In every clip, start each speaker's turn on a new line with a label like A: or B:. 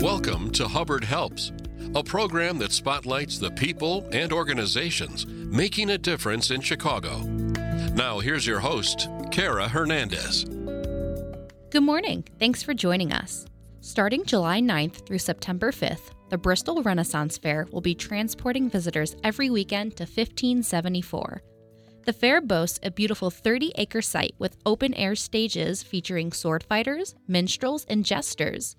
A: Welcome to Hubbard Helps, a program that spotlights the people and organizations making a difference in Chicago. Now, here's your host, Kara Hernandez.
B: Good morning. Thanks for joining us. Starting July 9th through September 5th, the Bristol Renaissance Faire will be transporting visitors every weekend to 1574. The fair boasts a beautiful 30 acre site with open air stages featuring sword fighters, minstrels, and jesters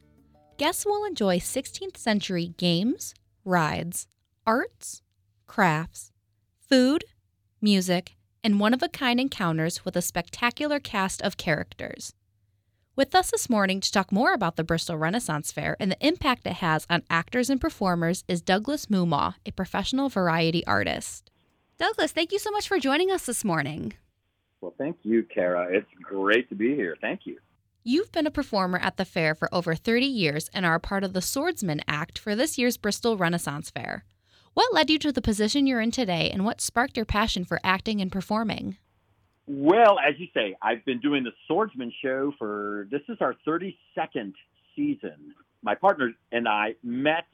B: guests will enjoy 16th century games, rides, arts, crafts, food, music, and one of a kind encounters with a spectacular cast of characters. With us this morning to talk more about the Bristol Renaissance Faire and the impact it has on actors and performers is Douglas Mumaw, a professional variety artist. Douglas, thank you so much for joining us this morning.
C: Well, thank you, Kara. It's great to be here. Thank you.
B: You've been a performer at the fair for over 30 years and are a part of the Swordsman Act for this year's Bristol Renaissance Faire. What led you to the position you're in today and what sparked your passion for acting and performing?
C: Well, as you say, I've been doing the Swordsman show for this is our 32nd season. My partner and I met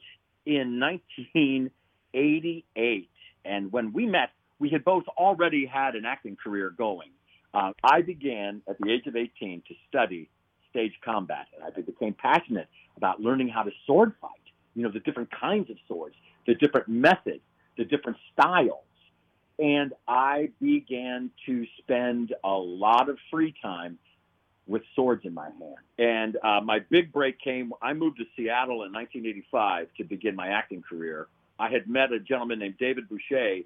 C: in 1988. And when we met, we had both already had an acting career going. Uh, I began at the age of 18 to study stage combat. And I became passionate about learning how to sword fight, you know, the different kinds of swords, the different methods, the different styles. And I began to spend a lot of free time with swords in my hand. And uh, my big break came, I moved to Seattle in 1985 to begin my acting career. I had met a gentleman named David Boushey,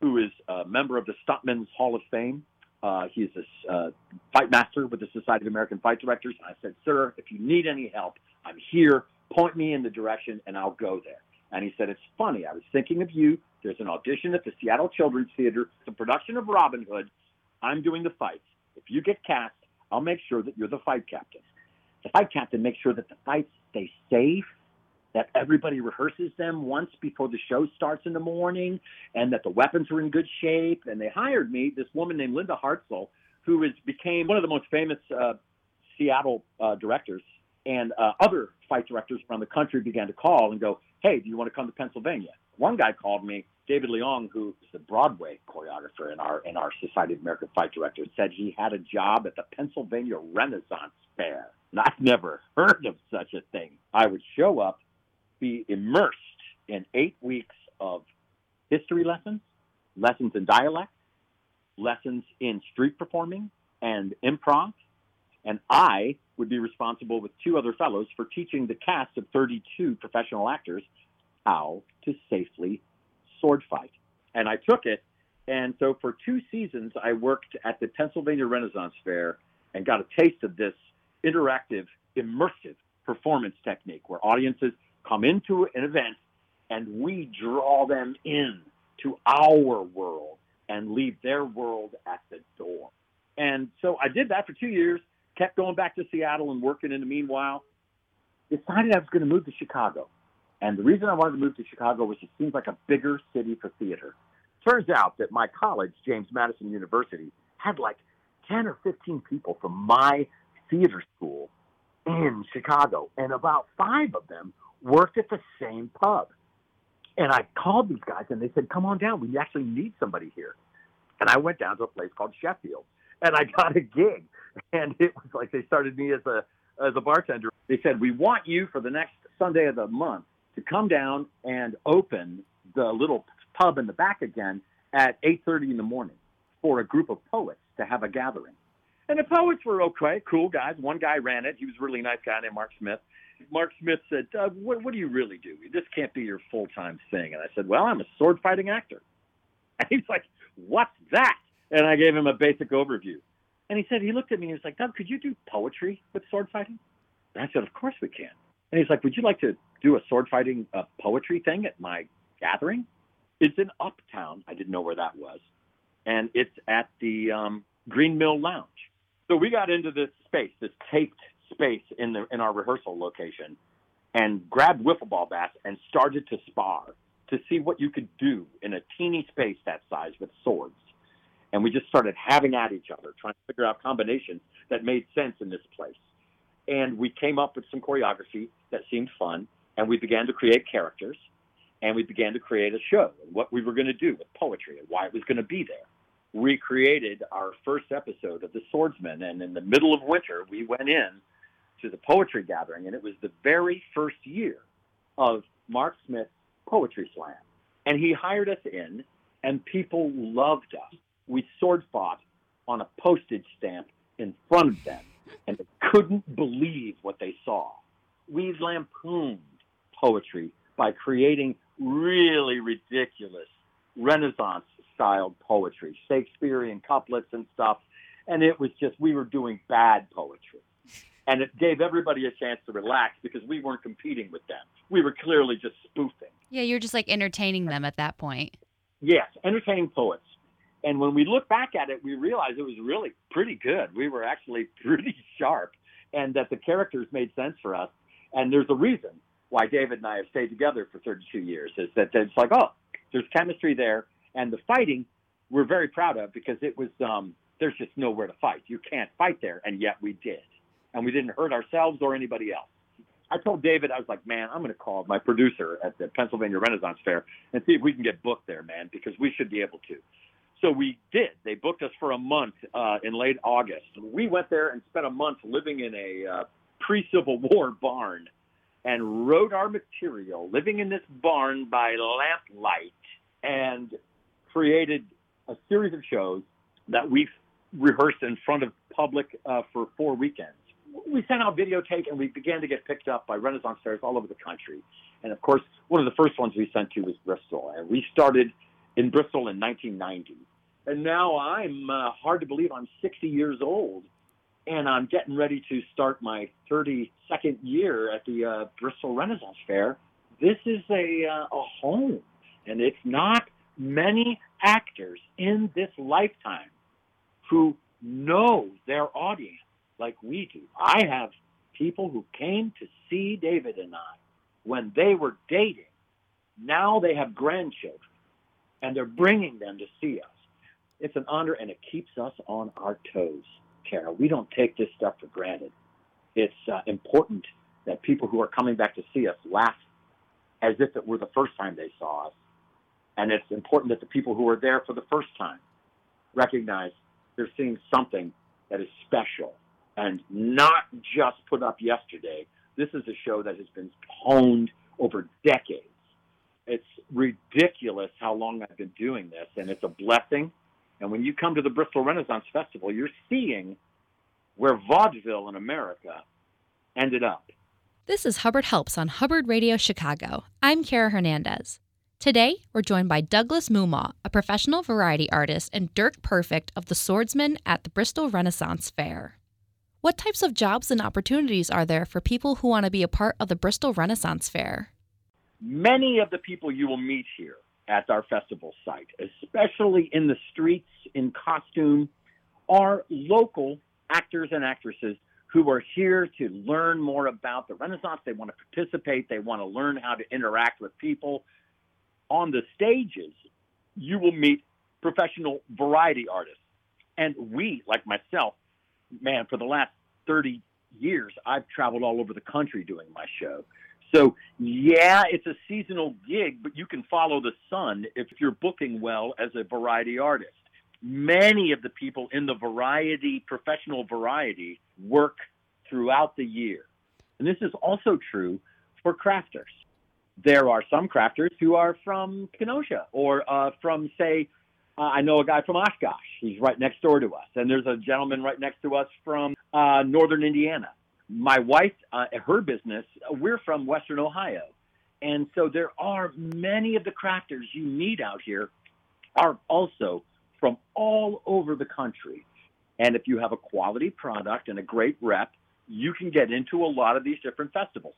C: who is a member of the Stuntmen's Hall of Fame. Uh, he's a uh, fight master with the Society of American Fight Directors. And I said, Sir, if you need any help, I'm here. Point me in the direction and I'll go there. And he said, It's funny. I was thinking of you. There's an audition at the Seattle Children's Theater. It's a production of Robin Hood. I'm doing the fights. If you get cast, I'll make sure that you're the fight captain. The fight captain makes sure that the fights stay safe that everybody rehearses them once before the show starts in the morning and that the weapons are in good shape. And they hired me, this woman named Linda Hartzell, who is, became one of the most famous uh, Seattle uh, directors. And uh, other fight directors around the country began to call and go, Hey, do you want to come to Pennsylvania? One guy called me, David Leong, who's the Broadway choreographer in our in our Society of American Fight Directors, said he had a job at the Pennsylvania Renaissance Fair. And I've never heard of such a thing. I would show up be immersed in eight weeks of history lessons, lessons in dialect, lessons in street performing and improv. And I would be responsible with two other fellows for teaching the cast of 32 professional actors how to safely sword fight. And I took it. And so for two seasons, I worked at the Pennsylvania Renaissance Fair and got a taste of this interactive, immersive performance technique where audiences come into an event and we draw them in to our world and leave their world at the door. And so I did that for two years, kept going back to Seattle and working in the meanwhile. Decided I was going to move to Chicago. And the reason I wanted to move to Chicago was it seems like a bigger city for theater. Turns out that my college, James Madison University, had like 10 or 15 people from my theater school in Chicago. And about five of them worked at the same pub. And I called these guys and they said, come on down. We actually need somebody here. And I went down to a place called Sheffield and I got a gig. And it was like they started me as a, as a bartender. They said, we want you for the next Sunday of the month to come down and open the little pub in the back again at 8.30 in the morning for a group of poets to have a gathering. And the poets were okay, cool guys. One guy ran it. He was a really nice guy named Marc Smith. Marc Smith said, Doug, what, what do you really do? This can't be your full time thing. And I said, Well, I'm a sword fighting actor. And he's like, What's that? And I gave him a basic overview. And he said, He looked at me and he was like, Doug, could you do poetry with sword fighting? And I said, Of course we can. And he's like, Would you like to do a sword fighting uh, poetry thing at my gathering? It's in Uptown. I didn't know where that was. And it's at the um, Green Mill Lounge. So we got into this space, this taped space in the in our rehearsal location and grabbed wiffle ball bats and started to spar to see what you could do in a teeny space that size with swords. And we just started having at each other, trying to figure out combinations that made sense in this place. And we came up with some choreography that seemed fun. and we began to create characters, and we began to create a show and what we were going to do with poetry and why it was going to be there. We created our first episode of The Swordsman, and in the middle of winter, we went in to the poetry gathering, and it was the very first year of Marc Smith's Poetry Slam. And he hired us in, and people loved us. We sword fought on a postage stamp in front of them, and they couldn't believe what they saw. We lampooned poetry by creating really ridiculous Renaissance styled poetry, Shakespearean couplets and stuff. And it was just, we were doing bad poetry. And it gave everybody a chance to relax because we weren't competing with them. We were clearly just spoofing.
B: Yeah, you're just like entertaining them at that point.
C: Yes, entertaining poets. And when we look back at it, we realize it was really pretty good. We were actually pretty sharp and that the characters made sense for us. And there's a reason why David and I have stayed together for 32 years is that it's like, oh, there's chemistry there. And the fighting we're very proud of because it was, um, there's just nowhere to fight. You can't fight there. And yet we did. And we didn't hurt ourselves or anybody else. I told David, I was like, man, I'm going to call my producer at the Pennsylvania Renaissance Fair and see if we can get booked there, man, because we should be able to. So we did. They booked us for a month uh, in late August. We went there and spent a month living in a uh, pre-Civil War barn and wrote our material, living in this barn by lamplight, and created a series of shows that we rehearsed in front of public uh, for four weekends. We sent out videotape and we began to get picked up by Renaissance fairs all over the country. And of course, one of the first ones we sent to was Bristol. And we started in Bristol in 1990. And now I'm uh, hard to believe I'm 60 years old and I'm getting ready to start my 32nd year at the uh, Bristol Renaissance Faire. This is a, uh, a home, and it's not many actors in this lifetime who know their audience like we do. I have people who came to see David and I when they were dating. Now they have grandchildren, and they're bringing them to see us. It's an honor, and it keeps us on our toes. Kara. We don't take this stuff for granted. It's uh, important that people who are coming back to see us laugh as if it were the first time they saw us. And it's important that the people who are there for the first time recognize they're seeing something that is special and not just put up yesterday. This is a show that has been honed over decades. It's ridiculous how long I've been doing this, and it's a blessing and when you come to the Bristol Renaissance Festival, you're seeing where vaudeville in America ended up.
B: This is Hubbard Helps on Hubbard Radio Chicago. I'm Kara Hernandez. Today, we're joined by Douglas Mumaw, a professional variety artist, and Dirk Perfect of the Swordsman at the Bristol Renaissance Faire. What types of jobs and opportunities are there for people who want to be a part of the Bristol Renaissance Faire?
C: Many of the people you will meet here at our festival site, especially in the streets in costume, are local actors and actresses who are here to learn more about the Renaissance. They want to participate, they want to learn how to interact with people. On the stages, you will meet professional variety artists. And we, like myself, man, for the last 30 years, I've traveled all over the country doing my show. So, yeah, it's a seasonal gig, but you can follow the sun if you're booking well as a variety artist. Many of the people in the variety, professional variety, work throughout the year. And this is also true for crafters. There are some crafters who are from Kenosha or uh, from, say, uh, I know a guy from Oshkosh. He's right next door to us. And there's a gentleman right next to us from uh, northern Indiana my wife, uh, her business, uh, we're from Western Ohio. And so there are many of the crafters you meet out here are also from all over the country. And if you have a quality product and a great rep, you can get into a lot of these different festivals.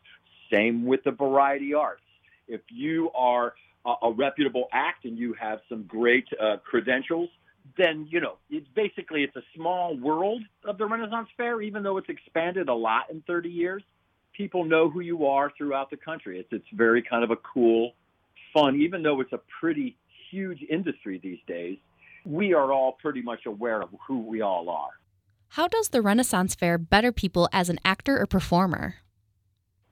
C: Same with the variety arts. If you are a, a reputable act and you have some great uh, credentials, then you know it's basically it's a small world of the Renaissance Fair, even though it's expanded a lot in 30 years. People know who you are throughout the country. It's it's very kind of a cool, fun, even though it's a pretty huge industry these days. We are all pretty much aware of who we all are.
B: How does the Renaissance Fair better people as an actor or performer?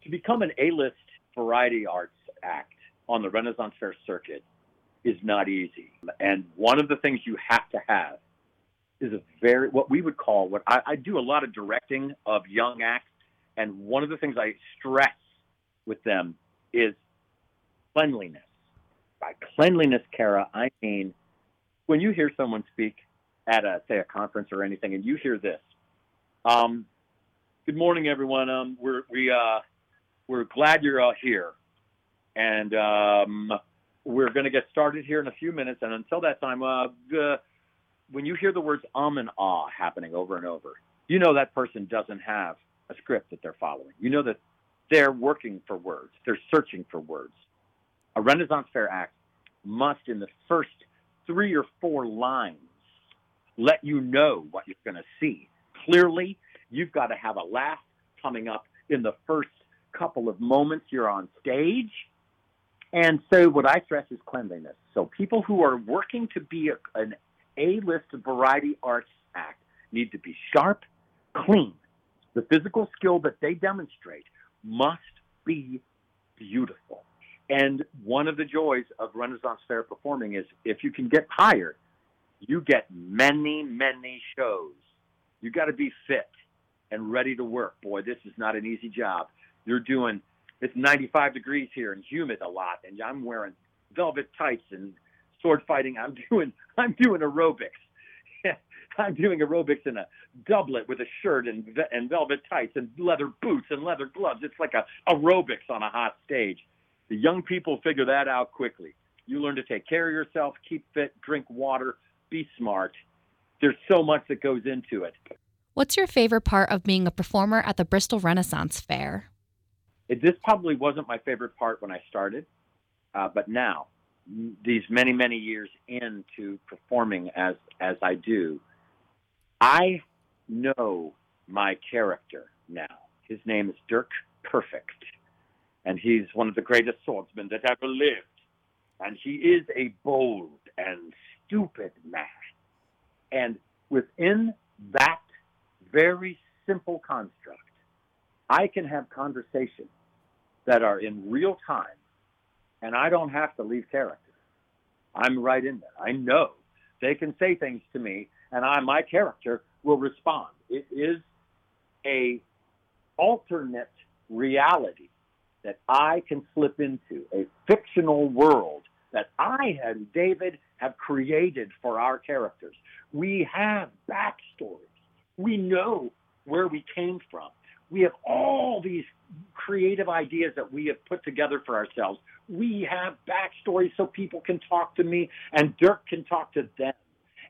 C: To become an A-list variety arts act on the Renaissance Fair circuit is not easy. And one of the things you have to have is a very, what we would call, what I, I do a lot of directing of young acts. And one of the things I stress with them is cleanliness. By cleanliness, Kara, I mean when you hear someone speak at a say a conference or anything, and you hear this, um, "Good morning, everyone. Um, we're we uh, we're glad you're all here, and um, we're going to get started here in a few minutes. And until that time, uh, when you hear the words um and ah happening over and over, you know that person doesn't have a script that they're following. You know that they're working for words. They're searching for words. A Renaissance Fair act must, in the first three or four lines, let you know what you're going to see. Clearly, you've got to have a laugh coming up in the first couple of moments you're on stage. And so, what I stress is cleanliness. So, people who are working to be a, an A list variety arts act need to be sharp, clean. The physical skill that they demonstrate must be beautiful. And one of the joys of Renaissance Fair performing is if you can get hired, you get many, many shows. You got to be fit and ready to work. Boy, this is not an easy job. You're doing it's 95 degrees here and humid a lot, and I'm wearing velvet tights and sword fighting. I'm doing I'm doing aerobics. I'm doing aerobics in a doublet with a shirt and and velvet tights and leather boots and leather gloves. It's like a aerobics on a hot stage. The young people figure that out quickly. You learn to take care of yourself, keep fit, drink water, be smart. There's so much that goes into it.
B: What's your favorite part of being a performer at the Bristol Renaissance Faire?
C: It, this probably wasn't my favorite part when I started, uh, but now, these many many years into performing as as I do, I know my character now. His name is Dirk Perfect, and he's one of the greatest swordsmen that ever lived. And he is a bold and stupid man. And within that very simple construct, I can have conversations that are in real time, and I don't have to leave character. I'm right in there. I know they can say things to me and I, my character will respond. It is a alternate reality that I can slip into, a fictional world that I and David have created for our characters. We have backstories. We know where we came from. We have all these creative ideas that we have put together for ourselves. We have backstories so people can talk to me and Dirk can talk to them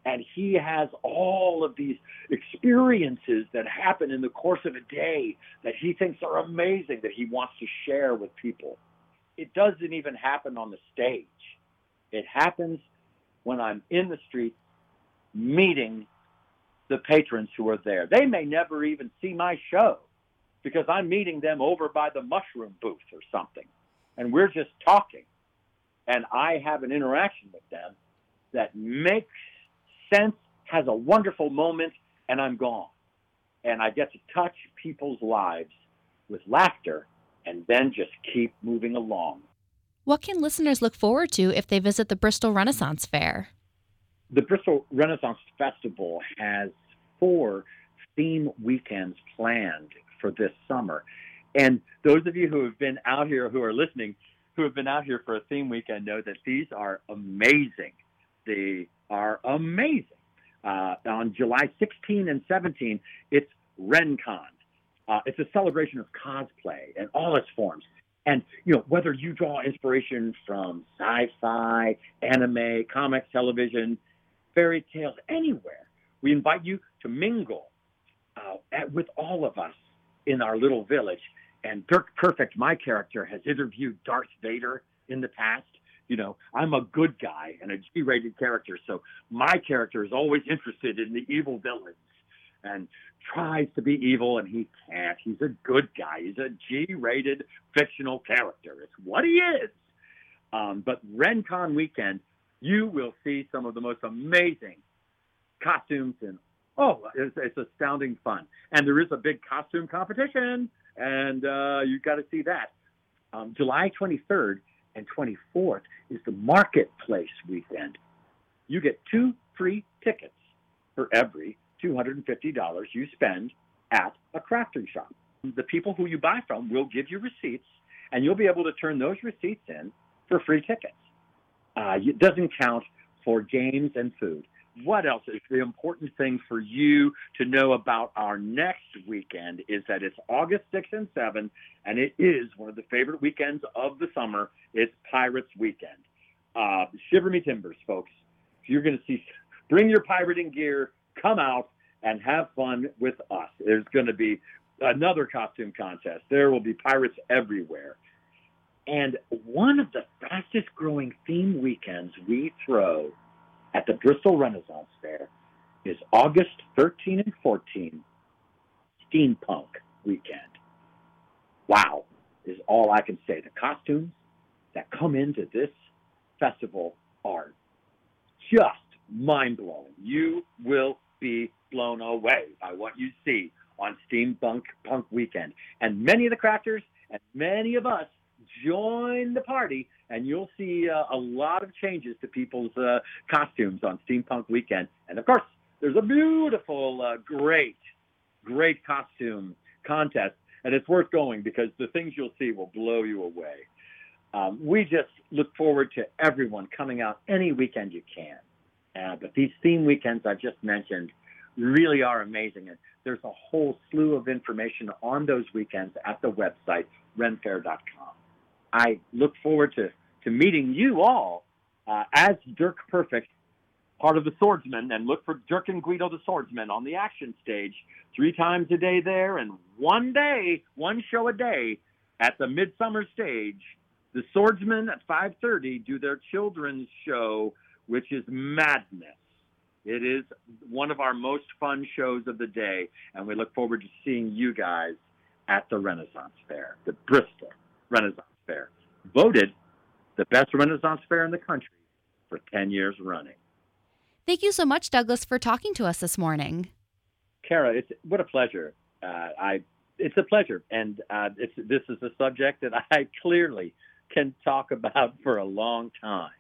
C: and he has all of these experiences that happen in the course of a day that he thinks are amazing that he wants to share with people. It doesn't even happen on the stage. It happens when I'm in the street meeting the patrons who are there. They may never even see my show because I'm meeting them over by the mushroom booth or something. And we're just talking. And I have an interaction with them that makes sense, has a wonderful moment, and I'm gone. And I get to touch people's lives with laughter and then just keep moving along.
B: What can listeners look forward to if they visit the Bristol Renaissance Faire?
C: The Bristol Renaissance Festival has four theme weekends planned for this summer. And those of you who have been out here, who are listening, who have been out here for a theme weekend, know that these are amazing. They are amazing. Uh, on July 16 and 17, it's RenCon. Uh, it's a celebration of cosplay in all its forms. And you know whether you draw inspiration from sci-fi, anime, comics, television, fairy tales, anywhere, we invite you to mingle uh, at, with all of us in our little village. And Dirk Perfect, my character, has interviewed Darth Vader in the past you know, I'm a good guy and a G-rated character, so my character is always interested in the evil villains and tries to be evil, and he can't. He's a good guy. He's a G-rated fictional character. It's what he is. Um, but RenCon weekend, you will see some of the most amazing costumes and oh, it's, it's astounding fun. And there is a big costume competition, and uh, you've got to see that. Um, July 23rd and 24th is the Marketplace weekend. You get two free tickets for every $250 you spend at a crafting shop. The people who you buy from will give you receipts, and you'll be able to turn those receipts in for free tickets. Uh, it doesn't count for games and food. What else is the important thing for you to know about our next weekend is that it's August 6th and 7th, and it is one of the favorite weekends of the summer. It's Pirates Weekend. Uh, shiver me timbers, folks. You're going to see, bring your pirating gear, come out and have fun with us. There's going to be another costume contest. There will be pirates everywhere. And one of the fastest growing theme weekends we throw at the Bristol Renaissance Faire is August 13 and 14, Steampunk Weekend. Wow, is all I can say. The costumes that come into this festival are just mind blowing. You will be blown away by what you see on Steampunk Punk Weekend. And many of the crafters and many of us join the party, and you'll see uh, a lot of changes to people's uh, costumes on Steampunk Weekend. And of course, there's a beautiful, uh, great, great costume contest, and it's worth going because the things you'll see will blow you away. Um, we just look forward to everyone coming out any weekend you can. Uh, but these theme weekends I just mentioned really are amazing. And there's a whole slew of information on those weekends at the website, renfair.com. I look forward to, to meeting you all uh, as Dirk Perfect, part of the Swordsman, and look for Dirk and Guido the Swordsman on the action stage three times a day there, and one day, one show a day at the Midsummer Stage. The Swordsmen at 5:30 do their children's show, which is madness. It is one of our most fun shows of the day, and we look forward to seeing you guys at the Renaissance Fair, the Bristol Renaissance Fair, voted the best Renaissance Fair in the country for 10 years running.
B: Thank you so much, Douglas, for talking to us this morning.
C: Kara, it's what a pleasure. Uh, I it's a pleasure, and uh, it's this is a subject that I clearly can talk about for a long time.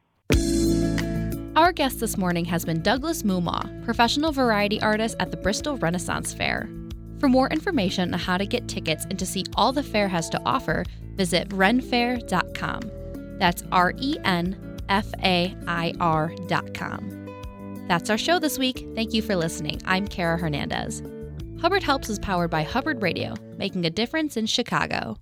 B: Our guest this morning has been Douglas Mumaw, professional variety artist at the Bristol Renaissance Faire. For more information on how to get tickets and to see all the fair has to offer, visit renfair.com. That's R E N F A I R.com. That's our show this week. Thank you for listening. I'm Kara Hernandez. Hubbard Helps is powered by Hubbard Radio, making a difference in Chicago.